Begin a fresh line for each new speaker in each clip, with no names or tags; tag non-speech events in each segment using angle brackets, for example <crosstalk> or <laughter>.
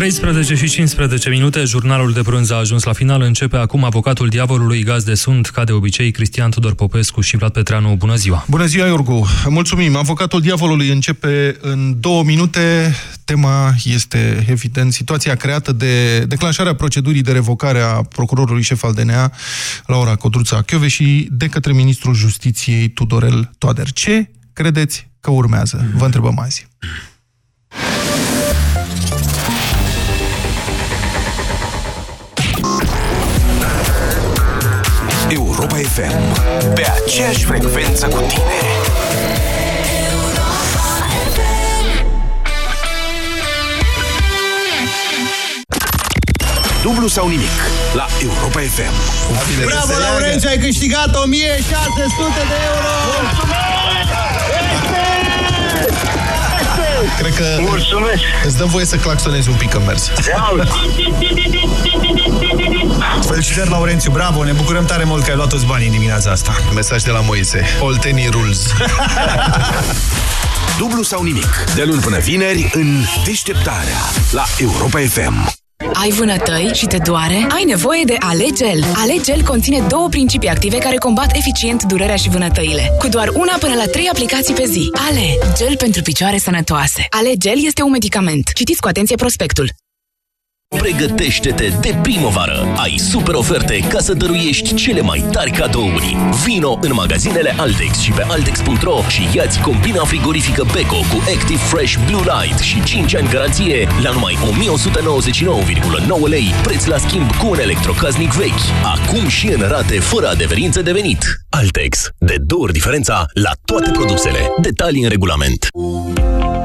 13 și 15 minute, jurnalul de prânz a ajuns la final. Începe acum avocatul diavolului gaz de sunt, ca de obicei, Cristian Tudor Popescu și Vlad Petreanu. Bună ziua!
Bună ziua, Iorgu! Mulțumim! Avocatul diavolului începe în două minute. Tema este, evident, situația creată de declanșarea procedurii de revocare a procurorului șef al DNA, Laura Codruța și de către ministrul justiției Tudorel Toader. Ce credeți că urmează? Vă întrebăm azi.
Europa FM Pe aceeași frecvență cu tine Dublu sau nimic la Europa FM
Bravo, Laurențiu, ai câștigat 1600 de euro!
Cred că
Mulțumesc!
îți dăm voie să claxonezi un pic în mers.
Felicitări, Laurențiu, bravo! Ne bucurăm tare mult că ai luat toți banii în dimineața asta.
Mesaj de la Moise. Oltenii rules. <laughs>
Dublu sau nimic De luni până vineri în Deșteptarea La Europa FM
Ai vânătăi și te doare? Ai nevoie de Alegel. Alegel conține două principii active care combat eficient durerea și vânătăile. Cu doar una până la trei aplicații pe zi. Ale, gel pentru picioare sănătoase. Alegel este un medicament. Citiți cu atenție prospectul.
Pregătește-te de primăvară! Ai super oferte ca să dăruiești cele mai tari cadouri. Vino în magazinele Altex și pe Altex.ro și iați combina frigorifică Beko cu Active Fresh Blue Light și 5 ani garanție la numai 1199,9 lei, preț la schimb cu un electrocasnic vechi. Acum și în rate fără adeverință de venit. Altex. De două ori diferența la toate produsele. Detalii în regulament.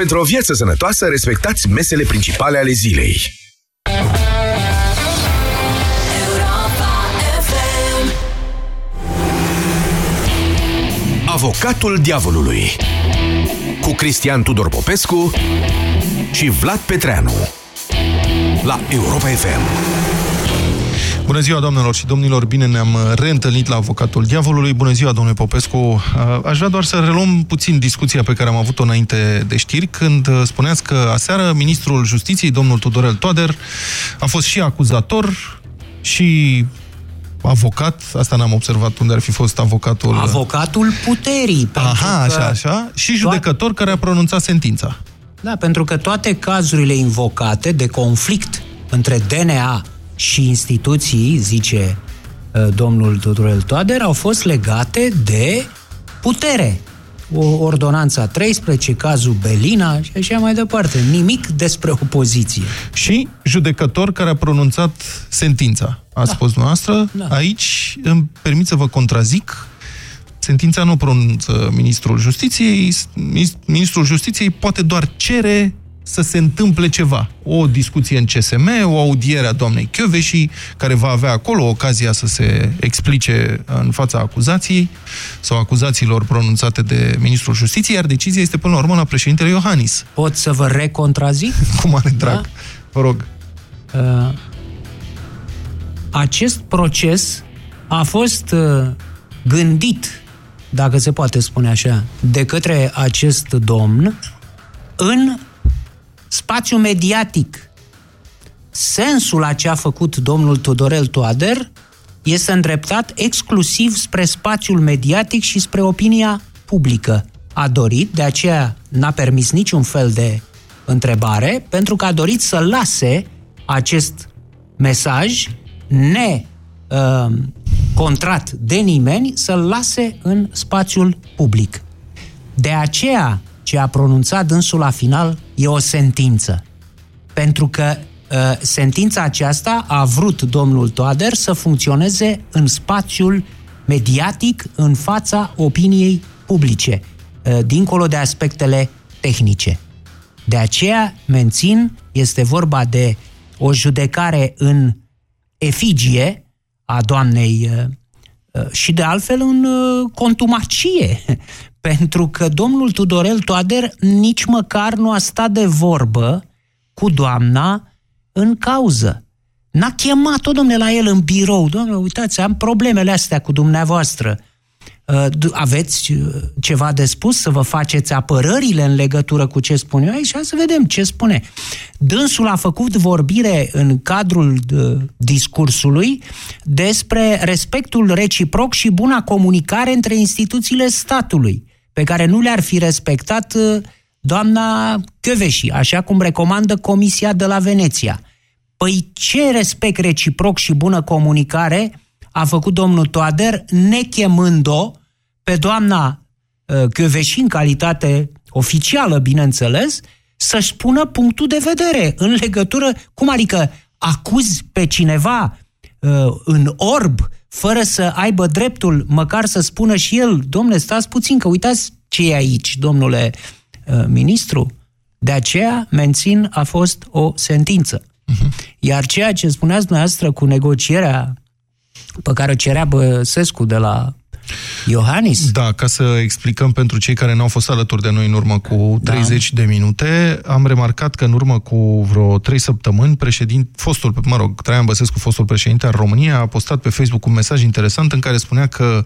Pentru o viață sănătoasă, respectați mesele principale ale zilei. Avocatul diavolului cu Cristian Tudor Popescu și Vlad Petreanu la Europa FM.
Bună ziua, doamnelor și domnilor! Bine ne-am reîntâlnit la Avocatul Diavolului. Bună ziua, domnule Popescu! Aș vrea doar să reluăm puțin discuția pe care am avut-o înainte de știri, când spuneați că aseară ministrul Justiției, domnul Tudorel Toader, a fost și acuzator și avocat, asta n-am observat unde ar fi fost avocatul...
Avocatul puterii.
Aha, așa, așa. Și judecător care a pronunțat sentința.
Da, pentru că toate cazurile invocate de conflict între DNA și instituții, zice uh, domnul Tudorel Toader, au fost legate de putere. O ordonanța 13, cazul Belina și așa mai departe. Nimic despre opoziție.
Și judecător care a pronunțat sentința. A
Da.
spus noastră.
Da.
Aici îmi permit să vă contrazic. Sentința nu pronunță ministrul justiției. Ministrul justiției poate doar cere să se întâmple ceva. O discuție în CSM, o audiere a doamnei Chioveși, care va avea acolo ocazia să se explice în fața acuzației sau acuzațiilor pronunțate de ministrul justiției, iar decizia este până la urmă la președintele Iohannis.
Pot să vă recontrazic? <laughs>
Cu mare drag.
Da?
Vă rog.
Uh, acest proces a fost uh, gândit, dacă se poate spune așa, de către acest domn în spațiu mediatic. Sensul a ce a făcut domnul Tudorel Toader este îndreptat exclusiv spre spațiul mediatic și spre opinia publică. A dorit, de aceea n-a permis niciun fel de întrebare, pentru că a dorit să lase acest mesaj ne uh, contrat de nimeni să-l lase în spațiul public. De aceea ce a pronunțat dânsul la final e o sentință. Pentru că uh, sentința aceasta a vrut domnul Toader să funcționeze în spațiul mediatic, în fața opiniei publice, uh, dincolo de aspectele tehnice. De aceea, mențin, este vorba de o judecare în efigie a doamnei uh, uh, și de altfel în uh, contumacie, pentru că domnul Tudorel Toader nici măcar nu a stat de vorbă cu doamna în cauză. N-a chemat-o, domnule, la el în birou. Domnule, uitați, am problemele astea cu dumneavoastră. Uh, aveți uh, ceva de spus, să vă faceți apărările în legătură cu ce spun eu aici? Să vedem ce spune. Dânsul a făcut vorbire în cadrul uh, discursului despre respectul reciproc și buna comunicare între instituțiile statului, pe care nu le-ar fi respectat doamna Căveși, așa cum recomandă Comisia de la Veneția. Păi ce respect reciproc și bună comunicare a făcut domnul Toader, nechemând-o pe doamna uh, Căveși în calitate oficială, bineînțeles, să-și spună punctul de vedere în legătură, cum adică acuzi pe cineva uh, în orb, fără să aibă dreptul măcar să spună și el, domnule, stați puțin, că uitați ce e aici, domnule uh, ministru. De aceea, mențin, a fost o sentință. Uh-huh. Iar ceea ce spuneați dumneavoastră cu negocierea pe care o cerea Băsescu de la Iohannis?
Da, ca să explicăm pentru cei care n-au fost alături de noi în urmă cu 30 da. de minute, am remarcat că în urmă cu vreo 3 săptămâni, președinte, fostul, mă rog, Traian Băsescu, fostul președinte al României, a postat pe Facebook un mesaj interesant în care spunea că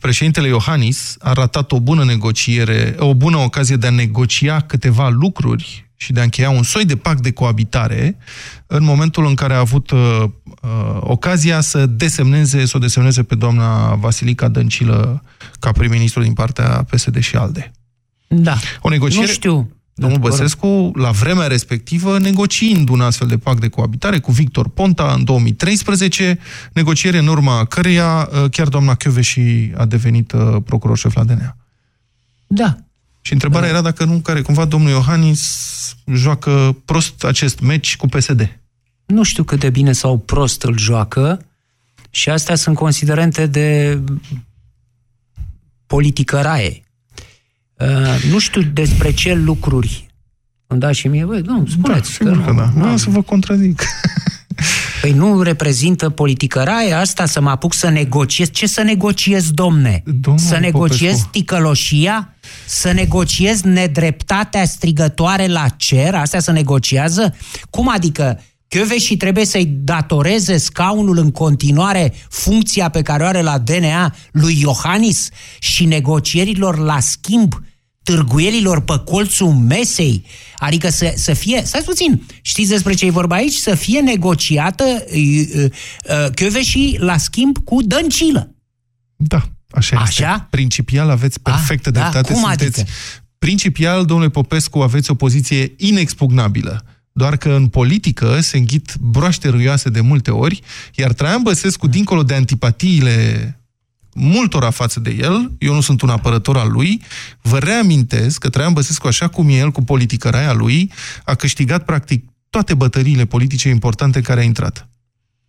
președintele Iohannis a ratat o bună negociere, o bună ocazie de a negocia câteva lucruri și de a încheia un soi de pact de coabitare în momentul în care a avut uh, uh, ocazia să desemneze, să o desemneze pe doamna Vasilica Dăncilă ca prim-ministru din partea PSD și ALDE.
Da.
O negociere...
Nu știu.
Domnul Băsescu, la vremea respectivă, negociind un astfel de pact de coabitare cu Victor Ponta în 2013, negociere în urma căreia uh, chiar doamna și a devenit uh, procuror șef la DNA.
Da.
Și întrebarea da. era dacă nu, care cumva domnul Iohannis joacă prost acest meci cu PSD.
Nu știu cât de bine sau prost îl joacă și astea sunt considerente de politică raie. Uh, nu știu despre ce lucruri îmi da și mie, băi, nu, spuneți.
Da, că, că da. Nu, nu să vă contrazic. <laughs>
Păi nu reprezintă politică raie asta să mă apuc să negociez? Ce să negociez, domne? Domnul să negociez Popescu. ticăloșia? Să negociez nedreptatea strigătoare la cer? Astea să negociază? Cum adică și trebuie să-i datoreze scaunul în continuare funcția pe care o are la DNA lui Iohannis și negocierilor la schimb târguielilor pe colțul mesei, adică să, să fie, stai puțin, știți despre ce e vorba aici? Să fie negociată uh, și la schimb cu Dăncilă.
Da, așa, așa? este. Principial aveți ah, perfectă da, dreptate. Cum Sunteți adică? Principial, domnule Popescu, aveți o poziție inexpugnabilă. Doar că în politică se înghit broaște râioase de multe ori, iar Traian Băsescu, dincolo de antipatiile multora față de el, eu nu sunt un apărător al lui, vă reamintesc că Traian Băsescu, așa cum e el cu raia lui, a câștigat practic toate bătăriile politice importante care a intrat.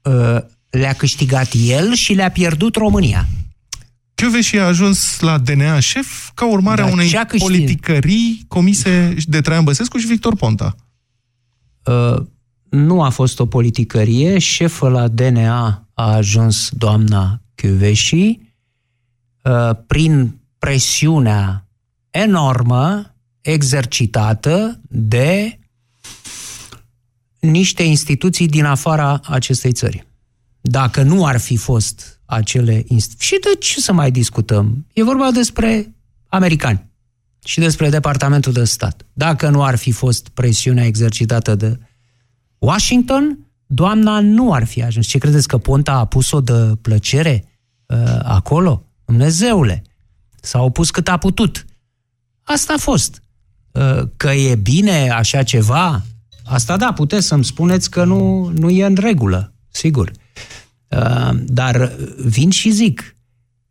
Uh, le-a câștigat el și le-a pierdut România.
și a ajuns la DNA șef ca urmare Dar a unei politicării comise de Traian Băsescu și Victor Ponta.
Uh, nu a fost o politicărie, șefă la DNA a ajuns doamna Chiuveși, Uh, prin presiunea enormă exercitată de niște instituții din afara acestei țări. Dacă nu ar fi fost acele instituții... Și de ce să mai discutăm? E vorba despre americani și despre Departamentul de Stat. Dacă nu ar fi fost presiunea exercitată de Washington, doamna nu ar fi ajuns. Ce credeți că Ponta a pus-o de plăcere uh, acolo? Dumnezeule, s-a opus cât a putut. Asta a fost. Ă, că e bine așa ceva, asta da, puteți să-mi spuneți că nu, nu e în regulă, sigur. Ă, dar vin și zic,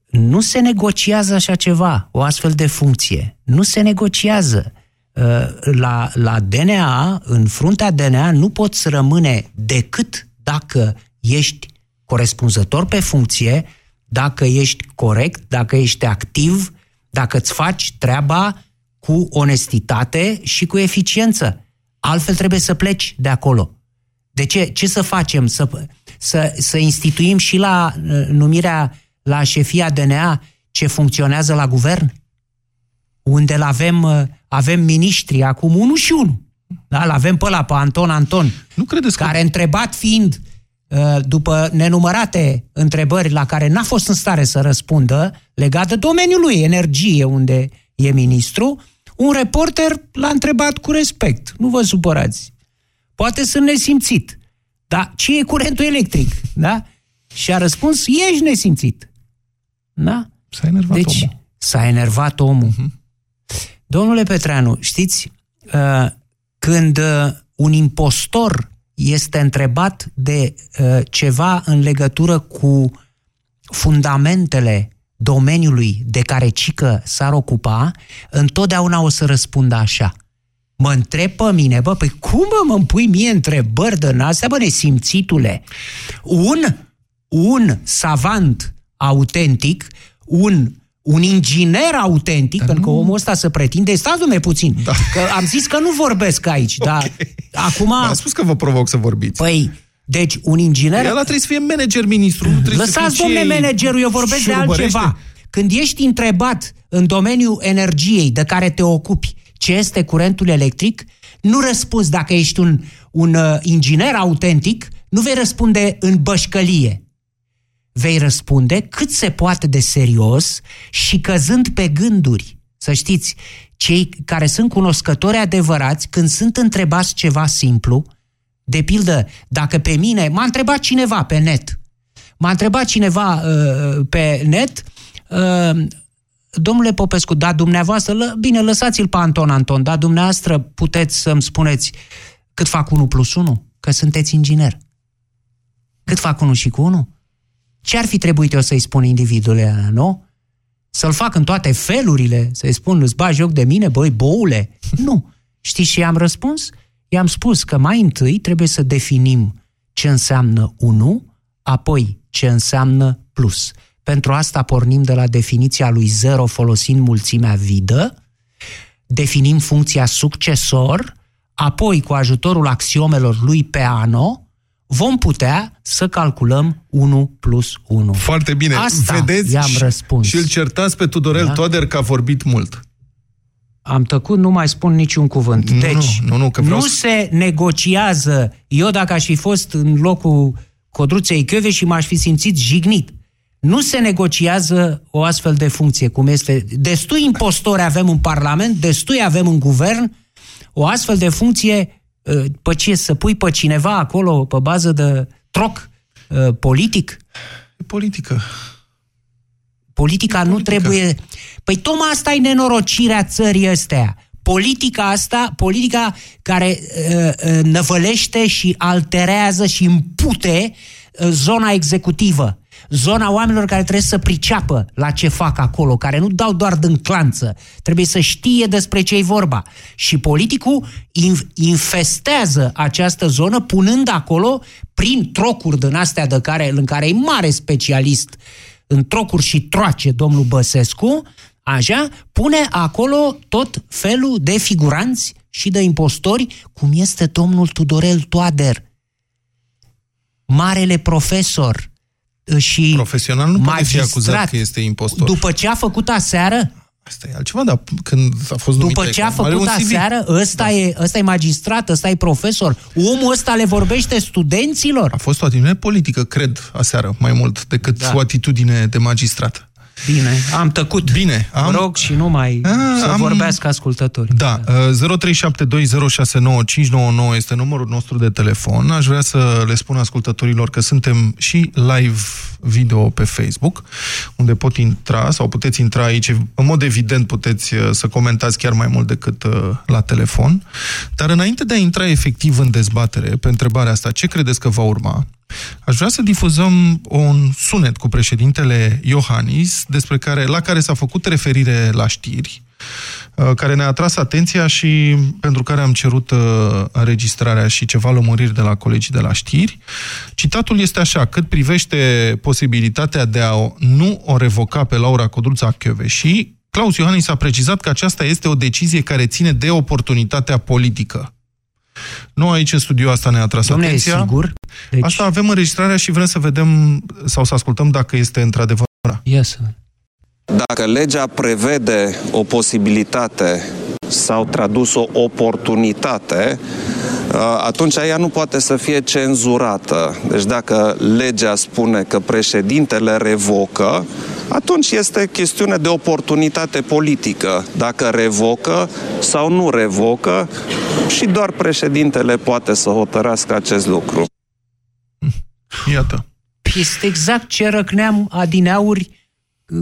nu se negociază așa ceva, o astfel de funcție. Nu se negociază. Ă, la, la DNA, în fruntea DNA, nu poți rămâne decât dacă ești corespunzător pe funcție, dacă ești corect, dacă ești activ, dacă îți faci treaba cu onestitate și cu eficiență. Altfel trebuie să pleci de acolo. De ce? Ce să facem? Să, să, să instituim și la uh, numirea la șefia DNA ce funcționează la guvern? Unde avem, uh, avem miniștri, acum unul și unul. Da? L-avem pe ăla, pe Anton Anton.
Nu credeți că...
Care întrebat fiind, uh, după nenumărate întrebări la care n-a fost în stare să răspundă, legat de domeniul lui, energie, unde e ministru, un reporter l-a întrebat cu respect. Nu vă supărați. Poate sunt nesimțit. Dar ce e curentul electric? Da? Și a răspuns, ești nesimțit. Da?
S-a enervat
deci,
omul.
S-a enervat omul. Uh-huh. Domnule Petreanu, știți, uh, când uh, un impostor este întrebat de uh, ceva în legătură cu fundamentele domeniului de care Cică s-ar ocupa, întotdeauna o să răspundă așa. Mă întreb pe mine, bă, păi cum bă, mă pui mie întrebări de astea, bă, nesimțitule? Un, un savant autentic, un un inginer autentic, dar pentru nu... că omul ăsta să pretinde, stați dumne puțin, da. că am zis că nu vorbesc aici, okay. dar acum...
Am spus că vă provoc să vorbiți.
Păi, deci un inginer...
El trebuie să fie manager ministru, nu trebuie
Lăsați,
să fie
domne, managerul, eu vorbesc de altceva. Când ești întrebat în domeniul energiei de care te ocupi ce este curentul electric, nu răspunzi dacă ești un, un uh, inginer autentic, nu vei răspunde în bășcălie vei răspunde cât se poate de serios și căzând pe gânduri. Să știți, cei care sunt cunoscători adevărați, când sunt întrebați ceva simplu, de pildă, dacă pe mine, m-a întrebat cineva pe net, m-a întrebat cineva uh, pe net, uh, domnule Popescu, da, dumneavoastră, lă, bine, lăsați-l pe Anton Anton, da, dumneavoastră puteți să-mi spuneți cât fac 1 plus 1? Că sunteți inginer. Cât fac 1 și cu 1? Ce ar fi trebuit eu să-i spun individului ăla, nu? Să-l fac în toate felurile, să-i spun, îți bagi joc de mine, băi, boule? <laughs> Nu. Știți ce i-am răspuns? I-am spus că mai întâi trebuie să definim ce înseamnă 1, apoi ce înseamnă plus. Pentru asta pornim de la definiția lui 0 folosind mulțimea vidă, definim funcția succesor, apoi cu ajutorul axiomelor lui Peano, vom putea să calculăm 1 plus 1.
Foarte bine.
Asta
Vedeți
i-am răspuns.
Și îl certați pe Tudorel da? Toader că a vorbit mult.
Am tăcut, nu mai spun niciun cuvânt.
Nu,
deci,
nu, nu, că vreau
nu
să...
se negociază. Eu dacă aș fi fost în locul Codruței Chiove și m-aș fi simțit jignit. Nu se negociază o astfel de funcție, cum este. Destui impostori avem în Parlament, destui avem în guvern, o astfel de funcție Uh, pe ce, să pui pe cineva acolo pe bază de troc uh, politic?
E politică.
Politica e nu politică. trebuie... Păi tocmai asta e nenorocirea țării astea. Politica asta, politica care uh, uh, năvălește și alterează și împute uh, zona executivă zona oamenilor care trebuie să priceapă la ce fac acolo, care nu dau doar din clanță, trebuie să știe despre ce e vorba. Și politicul infestează această zonă punând acolo, prin trocuri din astea de care, în care e mare specialist, în trocuri și troace domnul Băsescu, așa, pune acolo tot felul de figuranți și de impostori, cum este domnul Tudorel Toader, marele profesor, și
Profesional nu poate fi acuzat că este impostor.
După ce a făcut aseară,
Asta e altceva, dar când a fost
După ce a făcut aseară, ăsta, da. e, ăsta e magistrat, ăsta e profesor. Omul ăsta le vorbește studenților.
A fost o atitudine politică, cred, aseară, mai mult decât da. o atitudine de magistrat.
Bine, am tăcut.
Bine, am...
Mă rog și nu mai A, să am... vorbească ascultătorii.
Da, uh, 0372069599 este numărul nostru de telefon. Aș vrea să le spun ascultătorilor că suntem și live video pe Facebook, unde pot intra sau puteți intra aici. În mod evident puteți uh, să comentați chiar mai mult decât uh, la telefon. Dar înainte de a intra efectiv în dezbatere pe întrebarea asta, ce credeți că va urma? Aș vrea să difuzăm un sunet cu președintele Iohannis, despre care, la care s-a făcut referire la știri, uh, care ne-a atras atenția și pentru care am cerut uh, înregistrarea și ceva lămuriri de la colegii de la știri. Citatul este așa, cât privește posibilitatea de a nu o revoca pe Laura Codruța și Claus Iohannis a precizat că aceasta este o decizie care ține de oportunitatea politică. Nu aici în studio asta ne-a atras
Domnule,
atenția.
sigur?
Deci... Asta avem înregistrarea și vrem să vedem sau să ascultăm dacă este într-adevăr.
Yes.
Dacă legea prevede o posibilitate sau tradus o oportunitate, uh, atunci ea nu poate să fie cenzurată. Deci dacă legea spune că președintele revocă, atunci este chestiune de oportunitate politică. Dacă revocă sau nu revocă și doar președintele poate să hotărească acest lucru.
Iată.
Este exact ce răcneam adineauri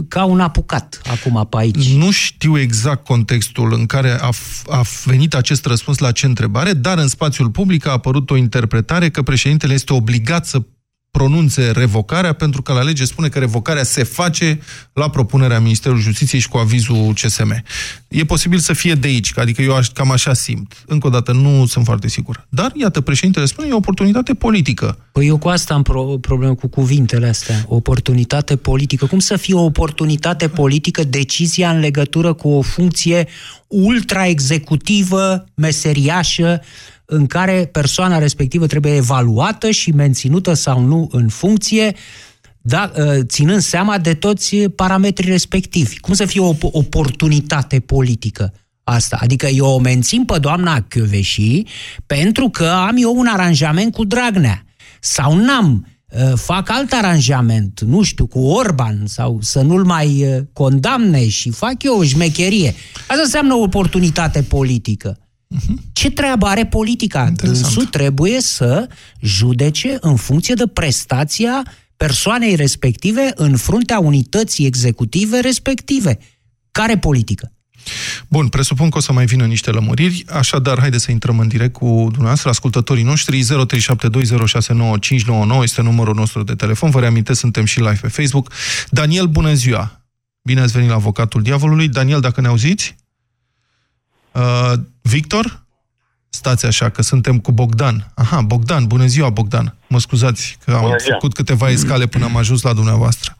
ca un apucat acum pe aici.
Nu știu exact contextul în care a, a venit acest răspuns la ce întrebare, dar în spațiul public a apărut o interpretare că președintele este obligat să pronunțe revocarea, pentru că la lege spune că revocarea se face la propunerea Ministerului Justiției și cu avizul CSM. E posibil să fie de aici, adică eu aș, cam așa simt. Încă o dată, nu sunt foarte sigur. Dar, iată, președintele spune, e o oportunitate politică.
Păi eu cu asta am pro- problemă cu cuvintele astea. Oportunitate politică. Cum să fie o oportunitate politică decizia în legătură cu o funcție ultra-executivă, meseriașă, în care persoana respectivă trebuie evaluată și menținută sau nu în funcție, da, ținând seama de toți parametrii respectivi. Cum să fie o oportunitate politică asta? Adică eu o mențin pe doamna Chioveși pentru că am eu un aranjament cu Dragnea. Sau n-am, fac alt aranjament, nu știu, cu Orban sau să nu-l mai condamne și fac eu o șmecherie. Asta înseamnă o oportunitate politică. Ce treabă are politica? Dânsul trebuie să judece în funcție de prestația persoanei respective în fruntea unității executive respective. Care politică?
Bun, presupun că o să mai vină niște lămuriri, așadar, haide să intrăm în direct cu dumneavoastră, ascultătorii noștri, 0372069599 este numărul nostru de telefon, vă reamintesc, suntem și live pe Facebook. Daniel, bună ziua! Bine ați venit la Avocatul Diavolului. Daniel, dacă ne auziți? Uh, Victor? Stați așa, că suntem cu Bogdan. Aha, Bogdan, bună ziua, Bogdan. Mă scuzați că am făcut câteva escale până am ajuns la dumneavoastră.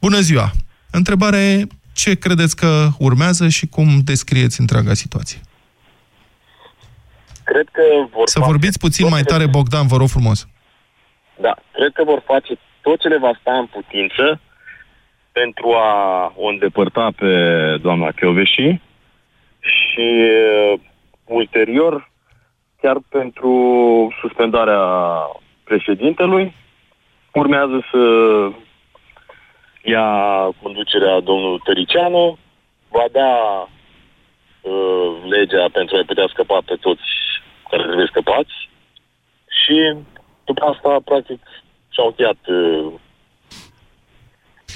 Bună ziua! Întrebarea e, ce credeți că urmează și cum descrieți întreaga situație?
Cred că vor
Să vorbiți puțin mai tare, Bogdan, vă rog frumos.
Da, cred că vor face tot ce le va sta în putință pentru a o îndepărta pe doamna Chioveși și uh, ulterior chiar pentru suspendarea președintelui urmează să ia conducerea domnul Tăricianu, va da uh, legea pentru a putea scăpa pe toți care trebuie scăpați și după asta, practic, și-au încheiat uh,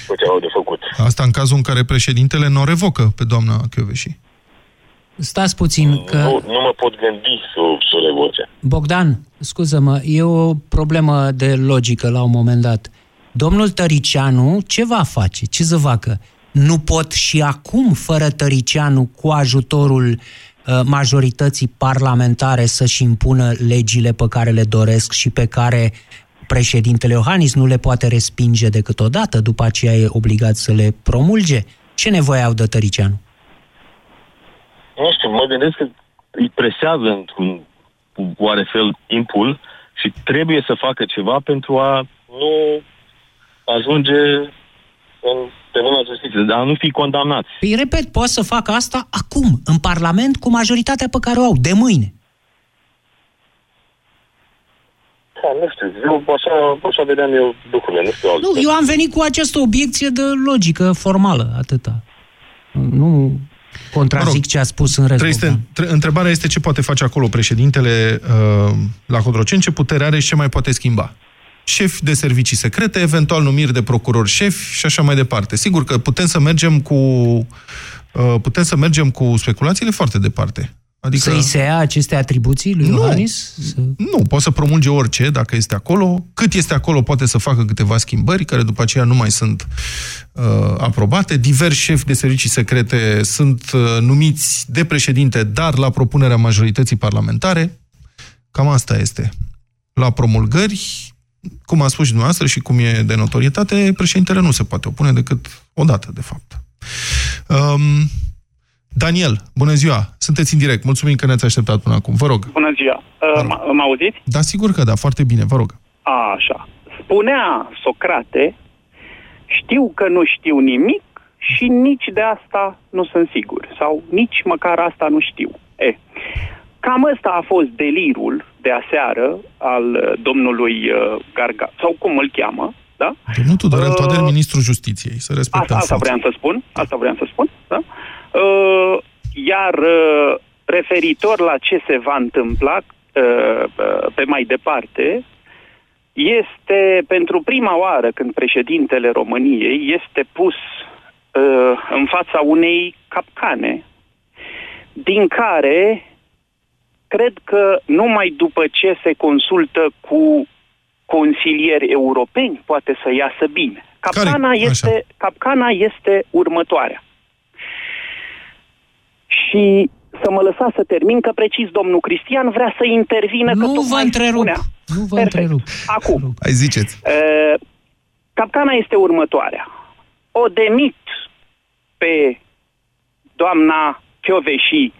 tot ce au de făcut.
Asta în cazul în care președintele nu o revocă pe doamna Chioveși.
Stați puțin că...
Nu, nu mă pot gândi să, să le voce.
Bogdan, scuză-mă, e o problemă de logică la un moment dat. Domnul Tăricianu ce va face? Ce să facă? Nu pot și acum, fără Tăricianu, cu ajutorul uh, majorității parlamentare să-și impună legile pe care le doresc și pe care președintele Iohannis nu le poate respinge decât odată, după aceea e obligat să le promulge. Ce nevoie au de Tăricianu?
Nu știu, mă gândesc că îi presează într-un oarefel timpul și trebuie să facă ceva pentru a nu ajunge în, pe mâna justiției, dar a nu fi condamnați.
Păi, repet, poate să facă asta acum, în Parlament, cu majoritatea pe care o au, de mâine.
Da, nu știu, eu așa, așa vedeam eu lucrurile, nu știu
Nu, eu am venit cu această obiecție de logică formală, atâta. Nu contrazic mă rog, ce a spus în rest.
Este, întrebarea este ce poate face acolo președintele uh, la Codroceni, ce putere are și ce mai poate schimba. Șef de servicii secrete, eventual numiri de procuror șef și așa mai departe. Sigur că putem să mergem cu uh, putem să mergem cu speculațiile foarte departe.
Adică... Să-i se ia aceste atribuții lui
nu,
Iohannis?
Să... Nu, poate să promulge orice dacă este acolo. Cât este acolo poate să facă câteva schimbări care după aceea nu mai sunt uh, aprobate. Diversi șefi de servicii secrete sunt uh, numiți de președinte, dar la propunerea majorității parlamentare. Cam asta este. La promulgări, cum a spus și dumneavoastră și cum e de notorietate, președintele nu se poate opune decât o dată, de fapt. Um, Daniel, bună ziua! Sunteți în direct. Mulțumim că ne-ați așteptat până acum. Vă rog.
Bună ziua! Uh, m- mă auziți?
Da, sigur că da. Foarte bine. Vă rog.
A, așa. Spunea Socrate, știu că nu știu nimic și nici de asta nu sunt sigur. Sau nici măcar asta nu știu. E, cam ăsta a fost delirul de aseară al uh, domnului uh, Garga, sau cum îl cheamă, da?
Domnul Tudorel
Uh,
Toader, ministrul justiției. Să respectăm
Asta, asta
funcția.
vreau să spun, asta vreau să spun, da? Uh, iar uh, referitor la ce se va întâmpla uh, uh, pe mai departe, este pentru prima oară când președintele României este pus uh, în fața unei capcane, din care cred că numai după ce se consultă cu consilieri europeni poate să iasă bine. Capcana,
Care?
este, capcana este următoarea. Și să mă lăsați să termin, că precis domnul Cristian vrea să intervină. că
Nu vă
tocmai
întrerup.
spunea.
Nu vă
Perfect.
întrerup.
Acum,
Hai, ziceți.
Uh, capcana este următoarea. O demit pe doamna Chioveși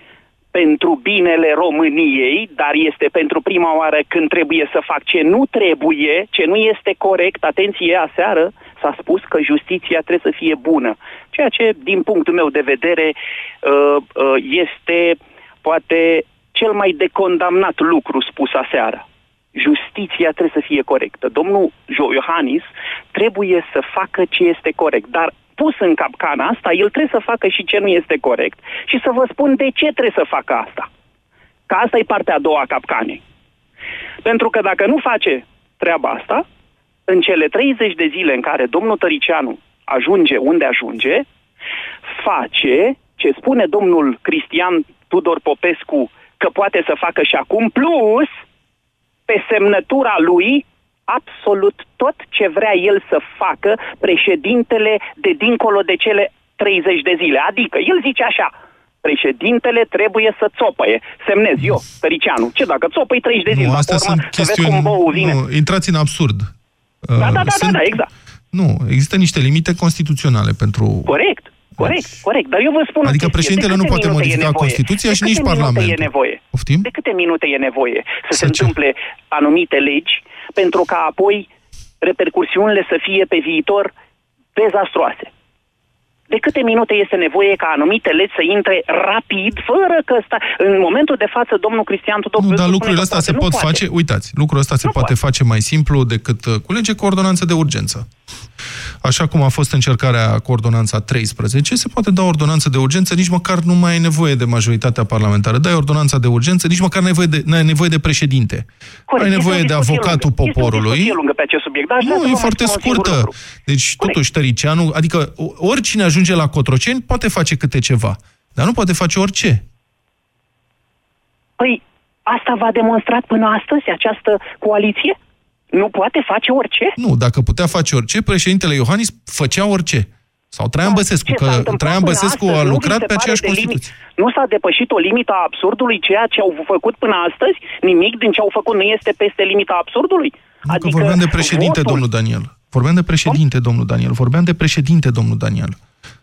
pentru binele României, dar este pentru prima oară când trebuie să fac ce nu trebuie, ce nu este corect. Atenție, aseară s-a spus că justiția trebuie să fie bună. Ceea ce, din punctul meu de vedere, uh, uh, este poate cel mai decondamnat lucru spus aseară justiția trebuie să fie corectă. Domnul Jo- Iohannis trebuie să facă ce este corect, dar pus în capcana asta, el trebuie să facă și ce nu este corect. Și să vă spun de ce trebuie să facă asta. Că asta e partea a doua a capcanei. Pentru că dacă nu face treaba asta, în cele 30 de zile în care domnul Tăricianu ajunge unde ajunge, face ce spune domnul Cristian Tudor Popescu că poate să facă și acum, plus pe semnătura lui absolut tot ce vrea el să facă președintele de dincolo de cele 30 de zile. Adică el zice așa, președintele trebuie să țopăie. Semnez eu, Tăricianu. Ce dacă țopăi 30 de zile?
Nu,
dacă
astea
urmă
sunt
să vezi
chestiuni...
cum băul vine.
Nu, intrați în absurd.
Da, da, da,
Sunt-
da, da, exact.
Nu, există niște limite constituționale pentru...
Corect, corect, corect. Dar eu vă spun o
Adică
chestie.
președintele
De
nu
câte
poate
minute e
modifica
nevoie?
Constituția
De
și nici
câte minute
Parlamentul.
e nevoie?
Poftim?
De câte minute e nevoie să,
Să
se
ce?
întâmple anumite legi pentru ca apoi repercursiunile să fie pe viitor dezastroase? De câte minute este nevoie ca anumite legi să intre rapid, fără că sta... în momentul de față domnul Cristian Tudor
Nu,
Popescu
dar
spune
lucrurile
că
astea
poate,
se
nu
pot
poate.
face, uitați, lucrul ăsta se
Nu
poate
poate.
face mai simplu decât uh, cu lege cu ordonanță de urgență. Așa cum a fost încercarea cu ordonanța 13, se poate da ordonanță de urgență, nici măcar nu mai ai nevoie de majoritatea parlamentară. Dai ordonanța de urgență, nici măcar nu ai nevoie de, n-ai nevoie de președinte.
Corect,
ai
este
nevoie
o
de
discuție
avocatul
lungă. Este o
poporului.
discuție lungă pe acest subiect, dar aș vrea să
Nu,
vă
e
mai
foarte
spun un singur
scurtă.
lucru.
Deci, totuși, Tăricianu, adică o- oricine ajunge la Cotroceni poate face câte ceva, dar nu poate face orice.
Păi, asta v-a demonstrat până astăzi această coaliție? Nu poate face orice?
Nu, dacă putea face orice, președintele Iohannis făcea orice. Sau Traian Băsescu,
Ce s-a
că
întâmplat
Traian
până
Băsescu
astăzi?
a
Nu vi
lucrat
se
pe
pare
aceeași
de limi-
Constituție.
Nu s-a depășit o limită a absurdului ceea ce au făcut până astăzi? Nimic din ce au făcut nu este peste limita absurdului?
Nu, că vorbeam de președinte,
votul-
domnul Daniel. Vorbeam de președinte, domnul Daniel. Vorbeam de președinte, domnul Daniel.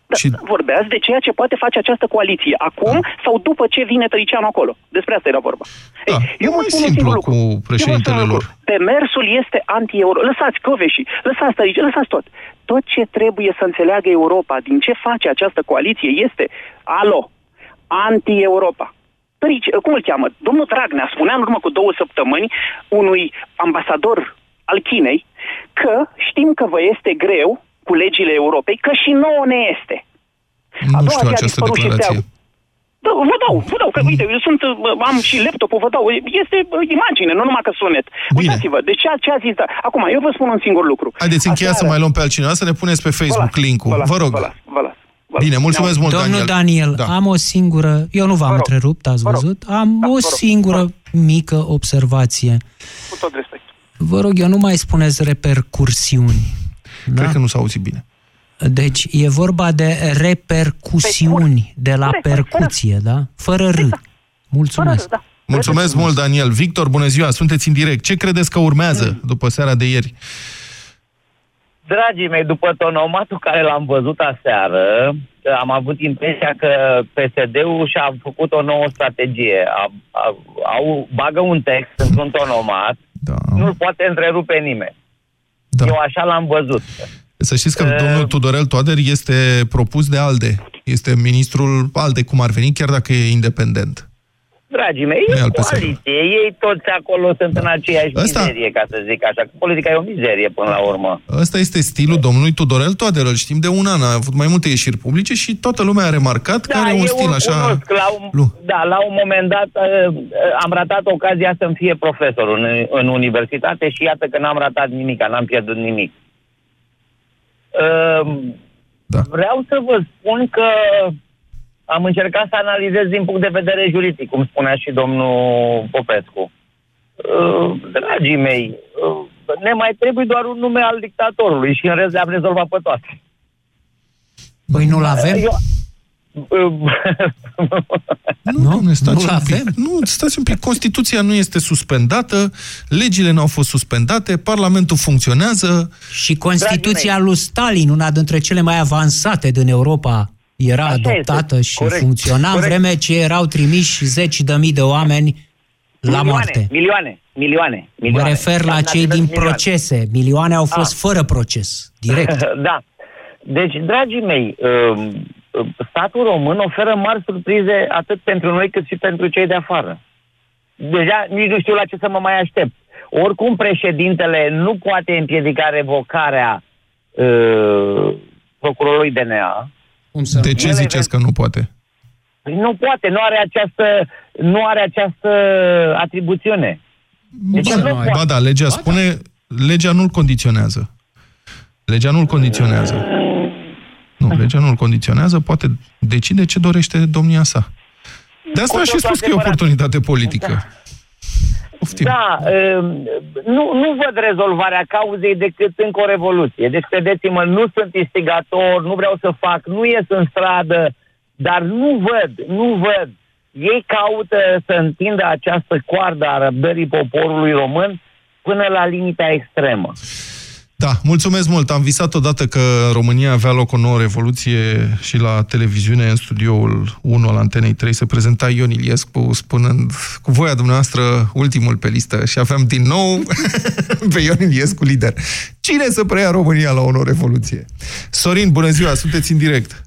Da,
Și
Vorbeați de ceea ce poate face această coaliție. Acum sau după ce vine Tăricianu acolo? Despre asta era vorba.
Da,
eu vă
nu e
spun un
simplu
singur
cu
lucru. Eu vă spun
președintele
un
lor.
lucru. Demersul este anti-euro. Lăsați Coveși, lăsați Tărici, lăsați tot. Tot ce trebuie să înțeleagă Europa din ce face această coaliție este, alo, anti-Europa. Tărici, cum îl cheamă? Domnul Dragnea spunea în urmă cu două săptămâni unui ambasador al Chinei că știm că vă este greu cu legile Europei, că și nouă ne este. A
nu
doua
știu
zi a
această
dispărut și
declarație.
steagul. Da, vă dau, vă dau, că uite, eu sunt, uh, am și laptopul, vă dau, este uh, imagine, nu numai că sunet. Uitați-vă, deci ce, a- ce a zis, da. Acum, eu vă spun un singur lucru.
Haideți, încheia să
Aseară-
mai luăm pe altcineva, să ne puneți pe Facebook
Vă las,
link-ul.
vă las,
Vă rog.
Vă las, vă las. vă las.
Bine, mulțumesc mult,
Domnul
Daniel.
Daniel,
Da.
am o singură, eu nu v-am
Vă rog.
întrerupt, ați
Vă rog.
văzut, am
Da,
o
vă rog.
singură mică observație.
Cu tot respect.
Vă rog, eu nu mai spuneți repercursiuni. Da?
Cred că nu s-a auzit bine.
Deci e vorba de repercusiuni, de la
Corect,
percuție, da? Fără R. Mulțumesc.
Da.
Mulțumesc mult, Daniel. Victor, bună ziua, sunteți în direct. Ce credeți că urmează după seara de ieri?
Dragii mei, după tonomatul care l-am văzut aseară, am avut impresia că PSD-ul și-a făcut o nouă strategie. A, a, au, bagă un text într-un tonomat,
Da.
nu-l poate întrerupe nimeni.
Da.
Eu așa l-am văzut.
Să știți că
Uh,
domnul Tudorel Toader este propus de ALDE. Este ministrul ALDE, cum ar veni, chiar dacă e independent.
Dragii mei,
Nu e
e
al
o
PSD.
coaliție. Ei toți acolo sunt în aceeași
Ăsta-
mizerie, ca să zic așa. Că politica e o mizerie până la urmă.
Ăsta este stilul domnului Tudorel Toader, îl știm de un an, a avut mai multe ieșiri publice și toată lumea a remarcat că are un
Da, eu
stil
îl
așa...
cunosc. La un,
Lu.
da, la un moment dat uh, uh, am ratat ocazia să-mi fie profesor în, în universitate și iată că n-am ratat nimic, n-am pierdut nimic. Uh,
Da.
Vreau să vă spun că am încercat să analizez din punct de vedere juridic, cum spunea și domnul Popescu. Uh, dragii mei, uh, ne mai trebuie doar un nume al dictatorului și în rest le-am rezolvat pe toate.
Păi nu-l avem?
Eu, uh, <laughs>
Nu, nu, domnule, stați
Nu-l
un pic.
avem?
Nu, stați un pic. Constituția nu este suspendată, legile nu au fost suspendate, Parlamentul funcționează.
Și Constituția lui Stalin, una dintre cele mai avansate din Europa, era
Așa
adoptată
este.
și
Corect.
funcționa în
Corect.
vreme ce erau trimiși zeci de mii de oameni la
milioane,
moarte.
milioane, milioane,
Mă
milioane.
refer la
Am
cei
naționat
din
milioane.
procese. Milioane au fost
Ah.
fără proces, direct. <laughs>
da. Deci, dragii mei, um, statul român oferă mari surprize atât pentru noi cât și pentru cei de afară. Deja nici nu știu la ce să mă mai aștept. Oricum, președintele nu poate împiedica revocarea uh, procurorului DNA.
Cum să
De ce
Ele
ziceți că nu poate?
Păi Nu poate, nu are această, nu are această atribuțiune. Deci
Ba,
nu poate.
ba da, legea spune, legea nu-l condiționează. Legea nu-l condiționează. Nu, legea nu-l condiționează, poate decide ce dorește domnia sa. De asta
Cu
aș și
totul
spus că e o
adevărat.
oportunitate politică. Poftim.
Da, um, nu, nu văd rezolvarea cauzei decât încă o revoluție. Deci, credeți-mă, nu sunt instigator, nu vreau să fac, nu ies în stradă, dar nu văd, nu văd. Ei caută să întindă această coardă a răbdării poporului român până la limita extremă.
Da, mulțumesc mult. Am visat odată că în România avea loc o nouă revoluție și la televiziune, în studioul 1 al Antenei 3, se prezenta Ion Iliescu spunând cu voia dumneavoastră ultimul pe listă și aveam din nou <laughs> pe Ion Iliescu lider. Cine să preia România la o nouă revoluție? Sorin, bună ziua, sunteți în direct.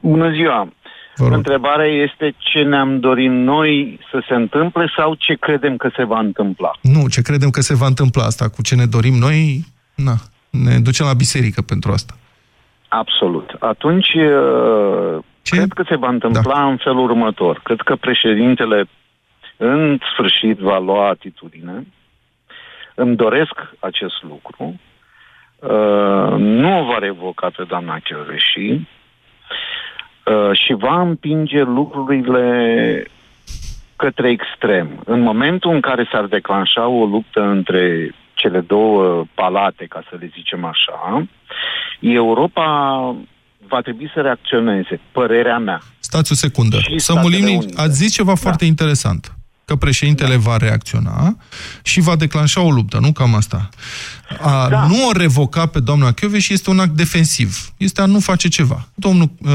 Bună ziua!
Vă rog.
Întrebarea este ce ne-am dorit noi să se întâmple sau ce credem că se va întâmpla.
Nu, ce credem că se va întâmpla asta cu ce ne dorim noi, na, ne ducem la biserică pentru asta.
Absolut. Atunci, uh,
Ce?
cred că se va întâmpla da. în felul următor. Cred că președintele în sfârșit va lua atitudine. Îmi doresc acest lucru. Uh, nu o va revoca pe doamna Chioveși uh, și va împinge lucrurile către extrem. În momentul în care s-ar declanșa o luptă între cele două palate, ca să le zicem așa, Europa va trebui să reacționeze, părerea mea.
Stați o secundă.
Și
Să mulim,
Statele Unite.
ați zis ceva da. foarte interesant. Că președintele da. va reacționa și va declanșa o luptă, nu cam asta. A da. nu o revoca pe doamna și este un act defensiv. Este a nu face ceva. Domnul uh,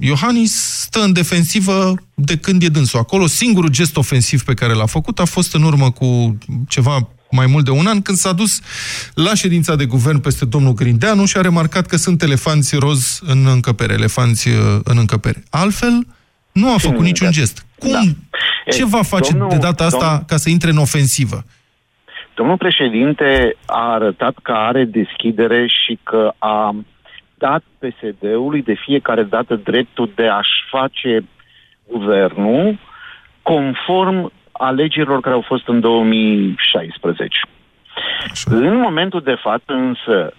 Iohannis stă în defensivă de când e dânsul acolo. Singurul gest ofensiv pe care l-a făcut a fost în urmă cu ceva mai mult de un an, când s-a dus la ședința de guvern peste domnul Grindeanu și a remarcat că sunt elefanți roz în încăpere, elefanți uh, în încăpere. Altfel, nu a făcut niciun gest. Cum? Da. Ce va face
domnul-
de data asta
domnul-
ca să intre în ofensivă?
Domnul președinte a arătat că are deschidere și că a dat PSD-ului de fiecare dată dreptul de a-și face guvernul conform alegerilor care au fost în 2016.
Așa.
În momentul de față însă,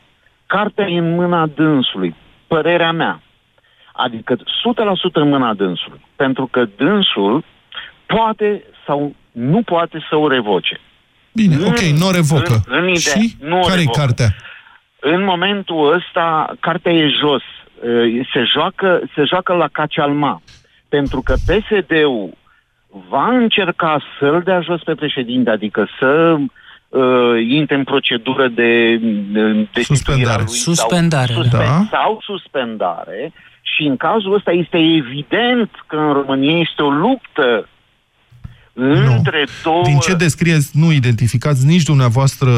cartea e în mâna dânsului, părerea mea. Adică 100% în mâna dânsului. Pentru că dânsul poate sau nu poate să o revoce.
Bine,
În-
ok, nu o revocă.
în- în ideea,
și
nu o
care e
revocă.
cartea?
În momentul ăsta, cartea e jos. Uh, Se joacă, se joacă la cacealma. Pentru că PSD-ul va încerca să-l dea jos pe președinte, adică să uh, intre în procedură de, de, de
Suspendare.
lui
Suspendare,
sau,
da.
suspen- sau suspendare și în cazul ăsta este evident că în România este o luptă între două...
Din ce descrieți, nu identificați nici dumneavoastră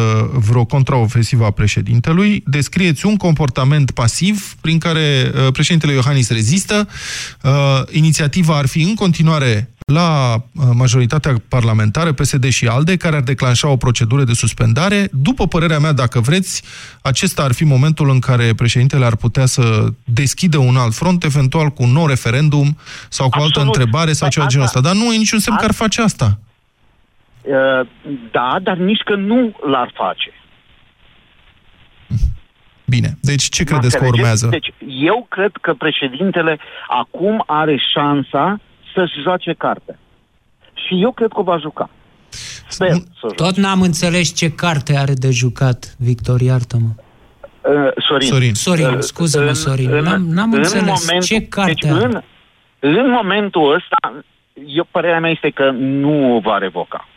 vreo contraofensivă a președintelui, descrieți un comportament pasiv prin care uh, președintele Iohannis rezistă. Uh, inițiativa ar fi în continuare la uh, majoritatea parlamentară, PSD și ALDE, care ar declanșa o procedură de suspendare. După părerea mea, dacă vreți, acesta ar fi momentul în care președintele ar putea să deschidă un alt front, eventual cu un nou referendum sau cu o altă
Absolut.
întrebare sau
Dar
ceva genul
asta-
ăsta. Dar nu e niciun semn că ar face asta.
Uh, da, dar nici că nu l-ar face.
Bine, deci ce credeți că
Înțelegeți?
urmează?
Deci eu cred că președintele acum are șansa să-și joace carte. Și eu cred că o va juca. Sper să joace.
Tot n-am înțeles ce carte are de jucat, Victor, iartă-mă.
Uh, Sorin.
Sorin.
Sorin,
Uh,
scuză-mă,
în-
Sorin,
în-
n-am, n-am
în
înțeles.
momentul-
ce carte
deci
are?
în, în momentul ăsta, eu, părerea mea este că nu o va revoca.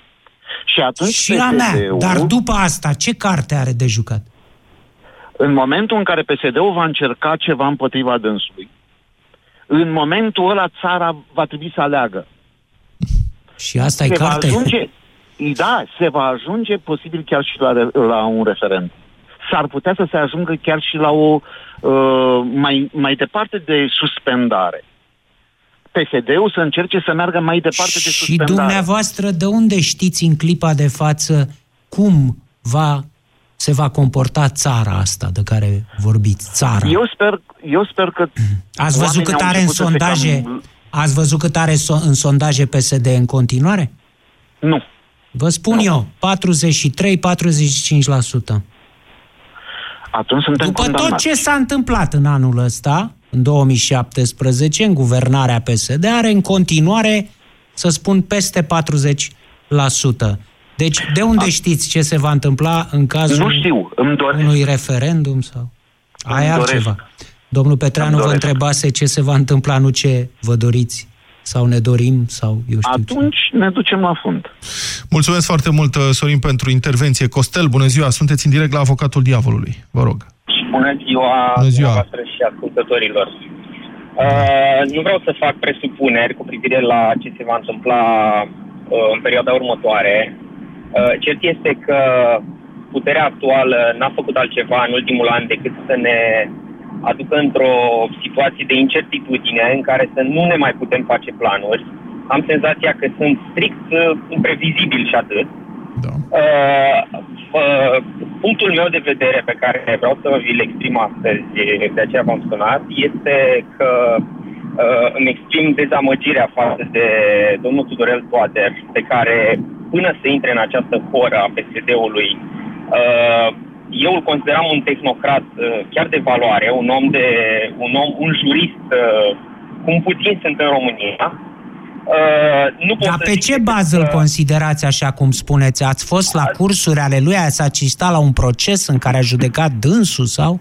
Și atunci
Și a mea,
PSD-ul,
dar după asta, ce carte are de jucat?
în momentul în care PSD-ul va încerca ceva împotriva dânsului, în momentul ăla țara va trebui să aleagă.
Și asta e
se va
carte?
ajunge, da, se va ajunge posibil chiar și la, re- la un referendum. S-ar putea să se ajungă chiar și la o uh, mai, mai departe de suspendare. PSD-ul să încerce să meargă mai departe de
Și
suspendare.
dumneavoastră, de unde știți în clipa de față cum va, se va comporta țara asta de care vorbiți? Țara.
Eu sper, eu sper că
Ați văzut
oamenii
cât
au
are în
început să se
sondaje?
cam-
Ați văzut cât are so- în sondaje PSD în continuare?
Nu.
Vă spun eu, 43-45%.
Atunci suntem
După tot
condamnați.
ce s-a întâmplat în anul ăsta, în 2017, în guvernarea PSD, are în continuare, să spun, peste 40%. Deci, de unde știți ce se va întâmpla în cazul
Nu știu, îmi doresc.
unui referendum? sau? Aia e
Îmi doresc.
altceva. Domnul Petreanu
Îmi
vă
doresc.
întrebase ce se va întâmpla, nu ce vă doriți sau ne dorim sau eu știu ce.
Atunci ne ducem la fund.
Mulțumesc foarte mult, uh, Sorin, pentru intervenție. Costel, bună ziua, sunteți în direct la Avocatul Diavolului. Vă rog.
Bună ziua,
Bună ziua.
dumneavoastră și ascultătorilor. Uh, nu vreau să fac presupuneri cu privire la ce se va întâmpla uh, în perioada următoare. Uh, cert este că puterea actuală n-a făcut altceva în ultimul an decât să ne aducă într-o situație de incertitudine în care să nu ne mai putem face planuri. Am senzația că sunt strict uh, imprevizibili și atât.
Da.
Uh, uh, punctul meu de vedere pe care vreau să vi-l exprim astăzi, de aceea v-am sunat, este că uh, îmi exprim dezamăgirea față de domnul Tudorel Toader, pe care până să intre în această horă a PSD-ului, uh, eu îl consideram un tehnocrat uh, chiar de valoare, un om de un om, un jurist uh, cum puțin sunt în România. Uh, nu pot
Dar
să
pe
zic
ce
decât
bază îl
că-
considerați așa cum spuneți? Ați fost la cursuri ale lui? Ați asistat la un proces în care a judecat dânsul sau?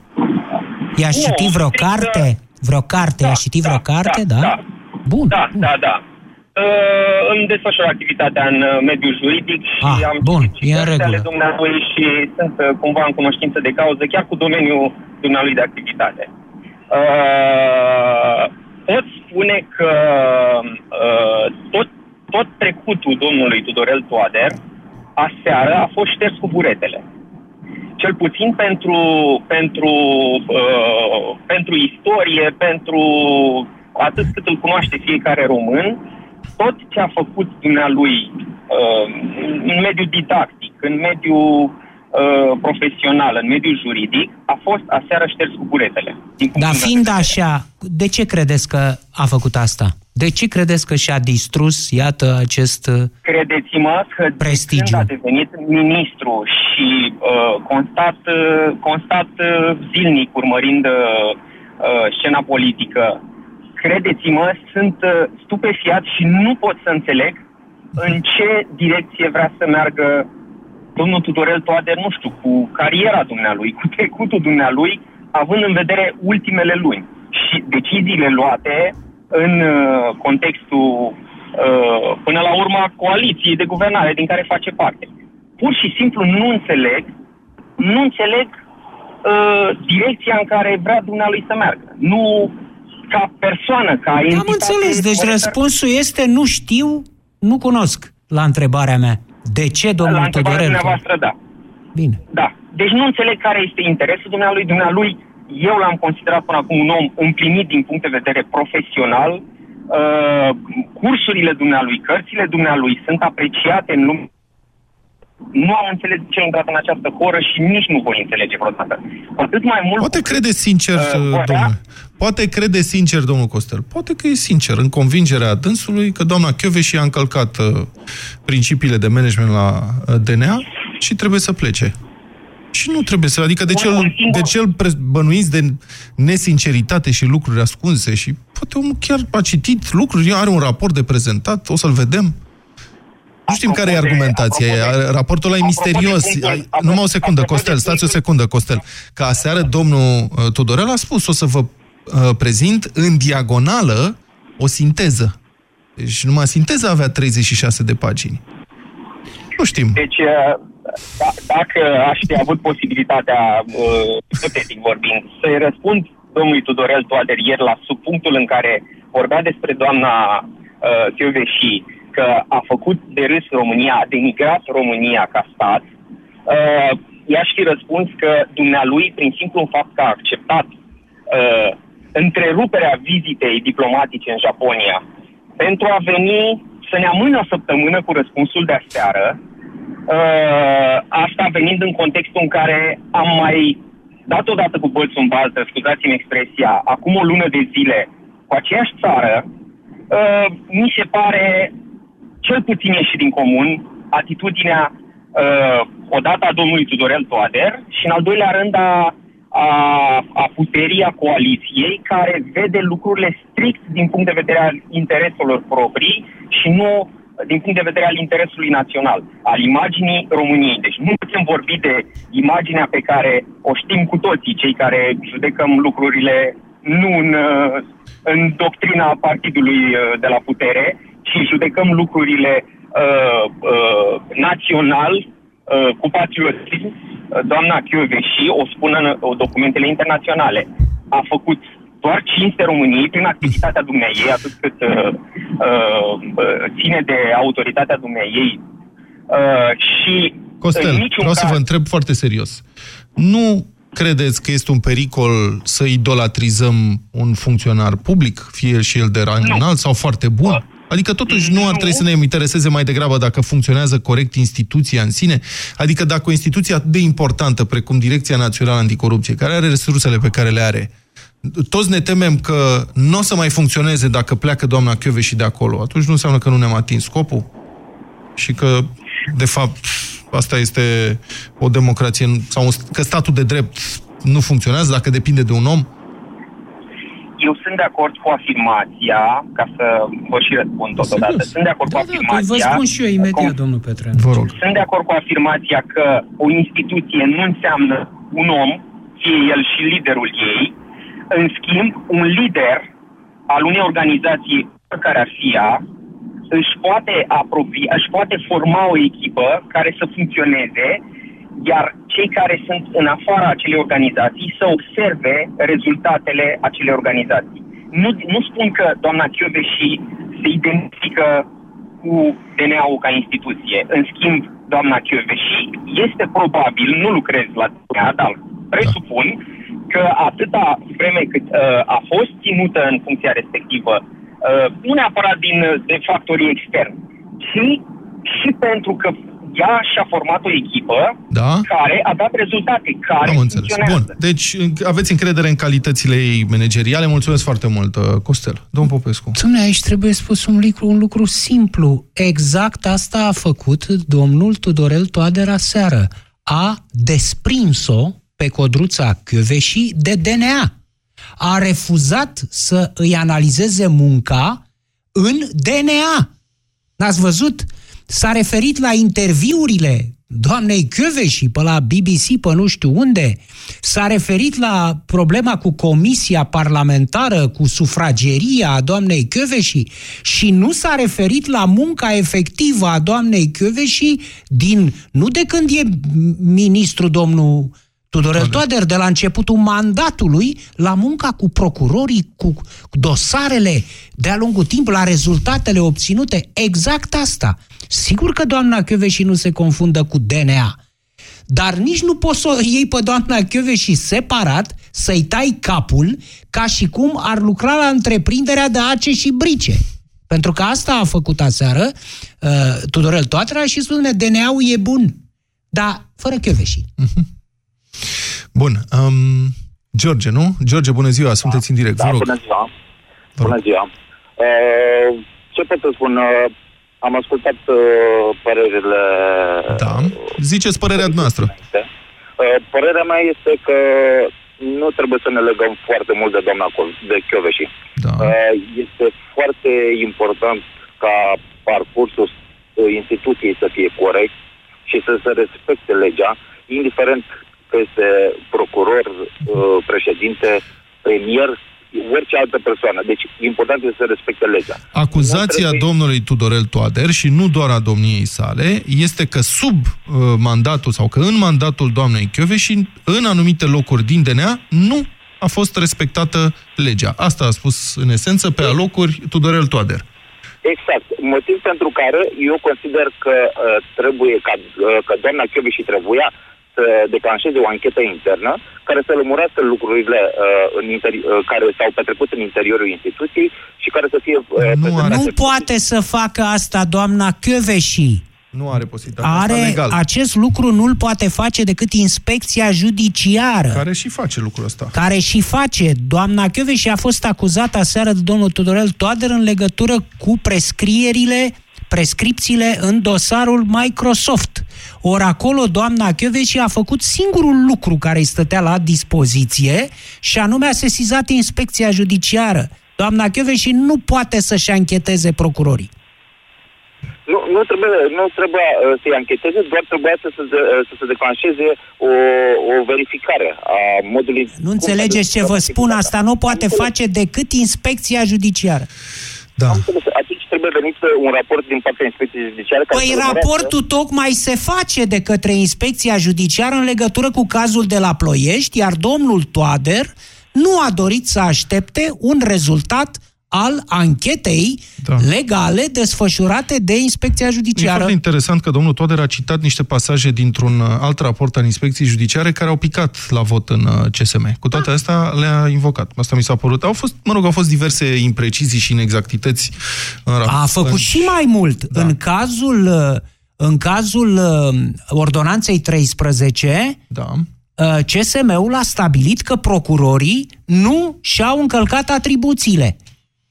I-a
Nu,
citit vreo
strict,
carte? Vreo carte? I-a citit vreo carte? Da?
da.
Bun.
Da, da, da. Uh, îmi desfășor activitatea în uh, mediul juridic și
Ah,
am
bun,
citit și
e în
cărțile ale
regulă.
dumnealui și sunt uh, cumva în cunoștință de cauză, chiar cu domeniul dumnealui de activitate. Uh, pot spune că uh, tot, tot trecutul domnului Tudorel Toader aseară a fost șters cu buretele cel puțin pentru, pentru, uh, pentru istorie, pentru atât cât îl cunoaște fiecare român, tot ce a făcut dumnealui uh, în mediul didactic, în mediul uh, profesional, în mediul juridic, a fost aseară șters cu buretele. Din punctul
Dar
meu de
fiind
vedere.
așa, de ce credeți că a făcut asta? De ce credeți că și-a distrus, iată, acest... uh,
Credeți-mă că de
Prestigiu.
când a devenit ministru și uh, constat, uh, constat uh, zilnic urmărind uh, uh, scena politică, credeți-mă, sunt uh, stupefiat și nu pot să înțeleg în ce direcție vrea să meargă domnul Tudorel Toader, nu știu, cu cariera dumnealui, cu trecutul dumnealui, având în vedere ultimele luni și deciziile luate în uh, contextul, uh, până la urmă, coaliției de guvernare din care face parte. pur și simplu nu înțeleg, nu înțeleg uh, direcția în care vrea dumnealui să meargă. Nu ca persoană, ca entitate...
Am înțeles, deci răspunsul este nu știu, nu cunosc la întrebarea mea. De ce, domnul
La întrebarea
Tudorel?
dumneavoastră, da.
Bine.
Da. Deci nu înțeleg care este interesul dumnealui. Dumnealui, eu l-am considerat până acum un om împlinit din punct de vedere profesional. Uh, cursurile dumnealui, cărțile dumnealui sunt apreciate în lume. Nu am înțeles de ce a intrat în această horă și nici nu voi înțelege vreodată. Cu atât mai mult...
Poate crede sincer,
Uh, vorbea-
domnule. Poate crede sincer, domnul Costel. Poate că e sincer în convingerea dânsului că doamna Chioveși a încălcat uh, principiile de management la uh, DNA și trebuie să plece. Și nu trebuie să... Adică de ce îl, de ce îl pre- bănuiți de nesinceritate și lucruri ascunse? Și poate omul chiar a citit lucruri, are un raport de prezentat, o să-l vedem. Nu știm care e argumentația. E- Raportul ăla e misterios. Ai- Numai o secundă, Costel, stați o secundă, Costel. Că aseară domnul uh, Tudorel a spus, o să vă uh, prezint în diagonală o sinteză. Deci numai sinteza avea 36 de pagini. Nu știm.
Deci, uh, da- dacă aș fi avut posibilitatea, uh, ipotetic vorbind, să-i răspund domnului Tudorel Toader ieri la subpunctul în care vorbea despre doamna uh, Chioveși că a făcut de râs România, a denigrat România ca stat, uh, i-aș fi răspuns că dumnealui, prin simplu fapt că a acceptat uh, întreruperea vizitei diplomatice în Japonia pentru a veni să ne amână o săptămână cu răspunsul de aseară, uh, asta venind în contextul în care am mai dat odată cu bălțul în baltă, scuzați-mi expresia, acum o lună de zile cu aceeași țară, uh, mi se pare cel puțin ieșit din comun atitudinea uh, odată a domnului Tudorel Toader și în al doilea rând a, a, a puterii a coaliției care vede lucrurile strict din punct de vedere al intereselor proprii și nu din punct de vedere al interesului național, al imaginii României. Deci nu putem vorbi de imaginea pe care o știm cu toții, cei care judecăm lucrurile nu în, uh, în doctrina partidului uh, de la putere, ci judecăm lucrurile uh, uh, național, uh, cu patriotism. Uh, Doamna Chioveși o spun în uh, documentele internaționale. A făcut doar cinste României prin activitatea dumneai, atât cât uh, uh, uh, ține de autoritatea dumneai. Uh, și
Costel,
în niciun
vreau
caz...
să vă întreb foarte serios. Nu credeți că este un pericol să idolatrizăm un funcționar public, fie el și el de rang înalt sau foarte bun? Adică totuși nu ar trebui să ne intereseze mai degrabă dacă funcționează corect instituția în sine? Adică dacă o instituție atât de importantă precum Direcția Națională Anticorupție, care are resursele pe care le are, toți ne temem că nu o să mai funcționeze dacă pleacă doamna și de acolo, atunci nu înseamnă că nu ne-am atins scopul? Și că, de fapt, asta este o democrație, sau un- că statul de drept nu funcționează dacă depinde de un om?
Eu sunt de acord cu afirmația, ca să vă și răspund totodată, sunt de acord cu
Păi
afirmația...
vă spun și eu imediat, domnul Petreanu.
Vă rog.
Sunt de acord cu afirmația că o instituție nu înseamnă un om, fie el și liderul ei. În schimb, un lider al unei organizații, care ar fi ea, își poate, apropia, își poate forma o echipă care să funcționeze, iar cei care sunt în afara acelei organizații să observe rezultatele acelei organizații. Nu, nu spun că doamna Chioveși se identifică cu DNA-ul ca instituție. În schimb, doamna Chioveși este probabil, nu lucrez la DNA, dar presupun că atâta vreme cât uh, a fost ținută în funcția respectivă, uh, nu neapărat din, de factorii externi, ci și pentru că ea și-a format o echipă
Da?
care a dat rezultate, care
Am înțeles.
funcționează.
Bun, deci aveți încredere în calitățile ei manageriale. Mulțumesc foarte mult, uh, Costel. Domnul Popescu.
Dom'le, aici trebuie spus un lucru, un lucru simplu. Exact asta a făcut domnul Tudorel Toader seară. A desprins-o pe codruța Chioveși de DNA. A refuzat să îi analizeze munca în DNA. N-ați văzut? S-a referit la interviurile doamnei și pe la BBC, pe nu știu unde, s-a referit la problema cu comisia parlamentară, cu sufrageria a doamnei și și nu s-a referit la munca efectivă a doamnei și din, nu de când e ministru domnul Tudorel. Toader, de la începutul mandatului, la munca cu procurorii, cu dosarele, de-a lungul timpului, la rezultatele obținute, exact asta. Sigur că doamna și nu se confundă cu DNA, dar nici nu poți să o iei pe doamna și separat, să-i tai capul, ca și cum ar lucra la întreprinderea de ace și brice. Pentru că asta a făcut aseară uh, Tudorel Toatra și spune DNA-ul e bun, dar fără Chioveși. Uh-huh.
Bun. Um, George, nu? George, bună ziua, sunteți în direct,
da,
vă rog.
bună ziua. Bună ziua. Uh, ce pot să spun? Uh, am ascultat uh, părerile...
Da. Ziceți părerea noastră.
Uh, părerea mea este că nu trebuie să ne legăm foarte mult de doamna de Chioveși.
Da.
Uh, este foarte important ca parcursul uh, instituției să fie corect și să se respecte legea, indiferent că este procuror, uh, președinte, premier, orice altă persoană. Deci, important este să respecte legea.
Acuzația trebuie... domnului Tudorel Toader și nu doar a domniei sale este că sub uh, mandatul sau că în mandatul doamnei și în anumite locuri din DNA nu a fost respectată legea. Asta a spus în esență pe alocuri Tudorel Toader.
Exact. Motiv pentru care eu consider că uh, trebuie ca, uh, că doamna și trebuia să declanșeze o anchetă internă care să lămurească lucrurile uh, în interi- uh, care s-au petrecut în interiorul instituției și care să fie... Uh,
nu, nu poate să facă asta doamna Chioveși.
Nu are posibilitatea
are
asta legal.
Acest lucru nu-l poate face decât inspecția judiciară.
Care și face lucrul ăsta.
Care și face. Doamna și a fost acuzată aseară de domnul Tudorel Toader în legătură cu prescrierile prescripțiile în dosarul Microsoft. Ori acolo doamna și a făcut singurul lucru care îi stătea la dispoziție și anume a sesizat inspecția judiciară. Doamna și nu poate să-și ancheteze procurorii.
Nu, nu trebuie, nu trebuie uh, să-i ancheteze, doar trebuia să se, uh, să se declanșeze o, o verificare a modului...
Nu înțelegeți ce vă spun, asta nu poate face decât inspecția judiciară.
Da.
Atunci trebuie venit un raport din partea inspecției judiciare.
Care păi raportul tocmai se face de către inspecția judiciară în legătură cu cazul de la Ploiești, iar domnul Toader nu a dorit să aștepte un rezultat al anchetei da. legale desfășurate de inspecția judiciară. E
foarte interesant că domnul Toader a citat niște pasaje dintr-un uh, alt raport al inspecției judiciare care au picat la vot în uh, CSM. Cu toate astea le-a invocat. Asta mi s-a părut. Au fost, mă rog, au fost diverse imprecizii și inexactități în raport.
A făcut
în...
și mai mult. Da. În cazul uh, în cazul ordonanței 13,
da.
CSM-ul a stabilit că procurorii nu și-au încălcat atribuțiile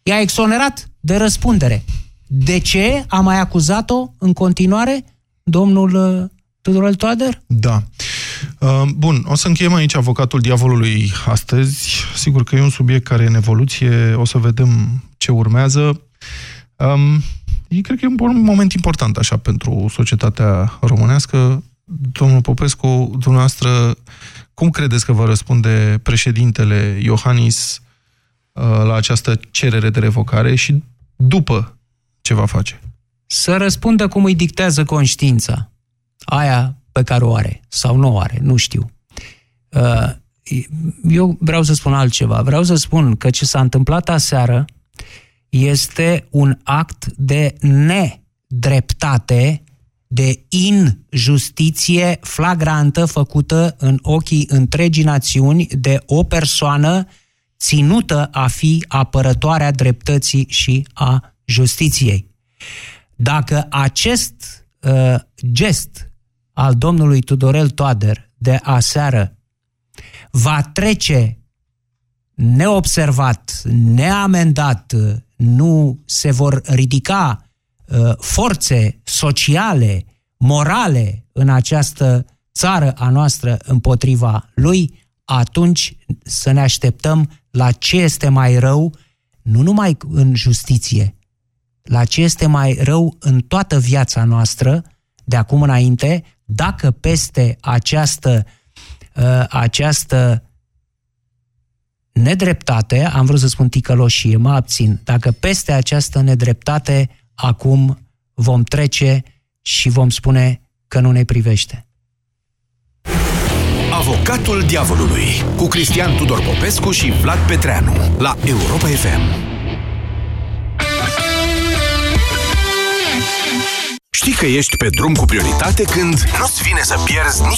i-a exonerat de răspundere. De ce a mai acuzat-o în continuare domnul uh, Tudorel Toader?
Da. Uh, bun, o să încheiem aici avocatul diavolului astăzi. Sigur că e un subiect care e în evoluție, o să vedem ce urmează. Um, e, cred că e un moment important așa pentru societatea românească. Domnul Popescu, dumneavoastră, cum credeți că va răspunde președintele Iohannis Uh, la această cerere de revocare și după ce va face?
Să răspundă cum îi dictează conștiința. Aia pe care o are sau nu o are, nu știu. Uh, eu vreau să spun altceva. Vreau să spun că ce s-a întâmplat aseară este un act de nedreptate, de injustiție flagrantă făcută în ochii întregii națiuni de o persoană ținută a fi apărătoarea dreptății și a justiției. Dacă acest uh, gest al domnului Tudorel Toader de aseară va trece neobservat, neamendat, nu se vor ridica uh, forțe sociale, morale în această țară a noastră împotriva lui, atunci să ne așteptăm la ce este mai rău, nu numai în justiție, la ce este mai rău în toată viața noastră, de acum înainte, dacă peste această, uh, această nedreptate, am vrut să spun ticăloșie, mă abțin, dacă peste această nedreptate acum vom trece și vom spune că nu ne privește.
Avocatul diavolului cu Cristian Tudor Popescu și Vlad Petreanu la Europa FM. Știi că ești pe drum cu prioritate când nu-ți vine să pierzi nici